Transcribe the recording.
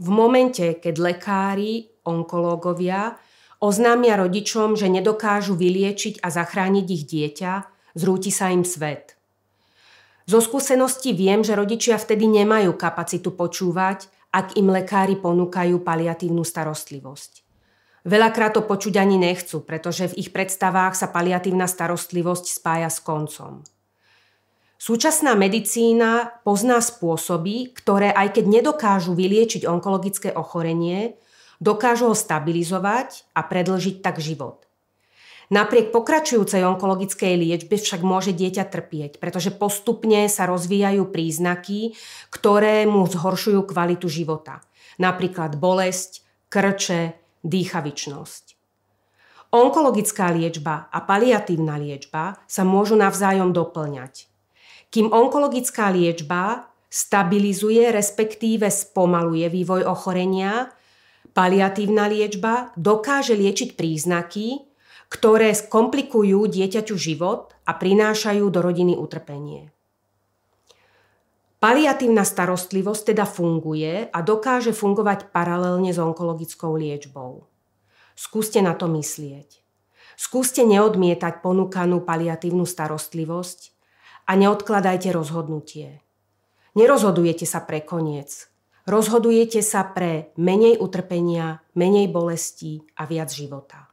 v momente, keď lekári, onkológovia oznámia rodičom, že nedokážu vyliečiť a zachrániť ich dieťa, zrúti sa im svet. Zo skúsenosti viem, že rodičia vtedy nemajú kapacitu počúvať, ak im lekári ponúkajú paliatívnu starostlivosť. Veľakrát to počuť ani nechcú, pretože v ich predstavách sa paliatívna starostlivosť spája s koncom. Súčasná medicína pozná spôsoby, ktoré aj keď nedokážu vyliečiť onkologické ochorenie, dokážu ho stabilizovať a predlžiť tak život. Napriek pokračujúcej onkologickej liečbe však môže dieťa trpieť, pretože postupne sa rozvíjajú príznaky, ktoré mu zhoršujú kvalitu života. Napríklad bolesť, krče, dýchavičnosť. Onkologická liečba a paliatívna liečba sa môžu navzájom doplňať. Kým onkologická liečba stabilizuje, respektíve spomaluje vývoj ochorenia, paliatívna liečba dokáže liečiť príznaky, ktoré skomplikujú dieťaťu život a prinášajú do rodiny utrpenie. Paliatívna starostlivosť teda funguje a dokáže fungovať paralelne s onkologickou liečbou. Skúste na to myslieť. Skúste neodmietať ponúkanú paliatívnu starostlivosť a neodkladajte rozhodnutie. Nerozhodujete sa pre koniec. Rozhodujete sa pre menej utrpenia, menej bolesti a viac života.